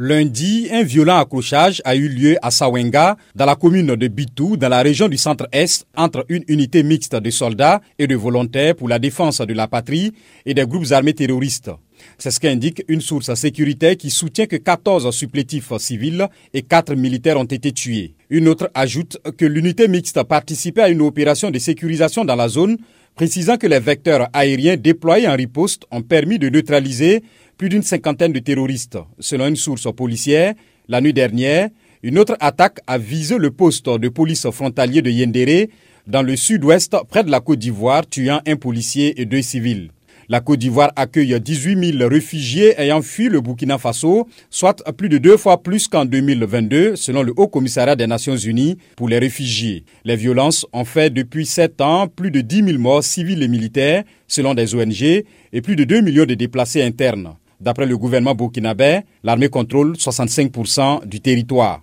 Lundi, un violent accrochage a eu lieu à Sawenga, dans la commune de Bitou, dans la région du centre-est, entre une unité mixte de soldats et de volontaires pour la défense de la patrie et des groupes armés terroristes. C'est ce qu'indique une source sécuritaire qui soutient que 14 supplétifs civils et 4 militaires ont été tués. Une autre ajoute que l'unité mixte participait à une opération de sécurisation dans la zone, précisant que les vecteurs aériens déployés en riposte ont permis de neutraliser plus d'une cinquantaine de terroristes. Selon une source policière, la nuit dernière, une autre attaque a visé le poste de police frontalier de Yendere dans le sud-ouest près de la Côte d'Ivoire, tuant un policier et deux civils. La Côte d'Ivoire accueille 18 000 réfugiés ayant fui le Burkina Faso, soit plus de deux fois plus qu'en 2022, selon le Haut Commissariat des Nations Unies pour les réfugiés. Les violences ont fait depuis sept ans plus de 10 000 morts civils et militaires, selon des ONG, et plus de 2 millions de déplacés internes. D'après le gouvernement burkinabé, l'armée contrôle 65% du territoire.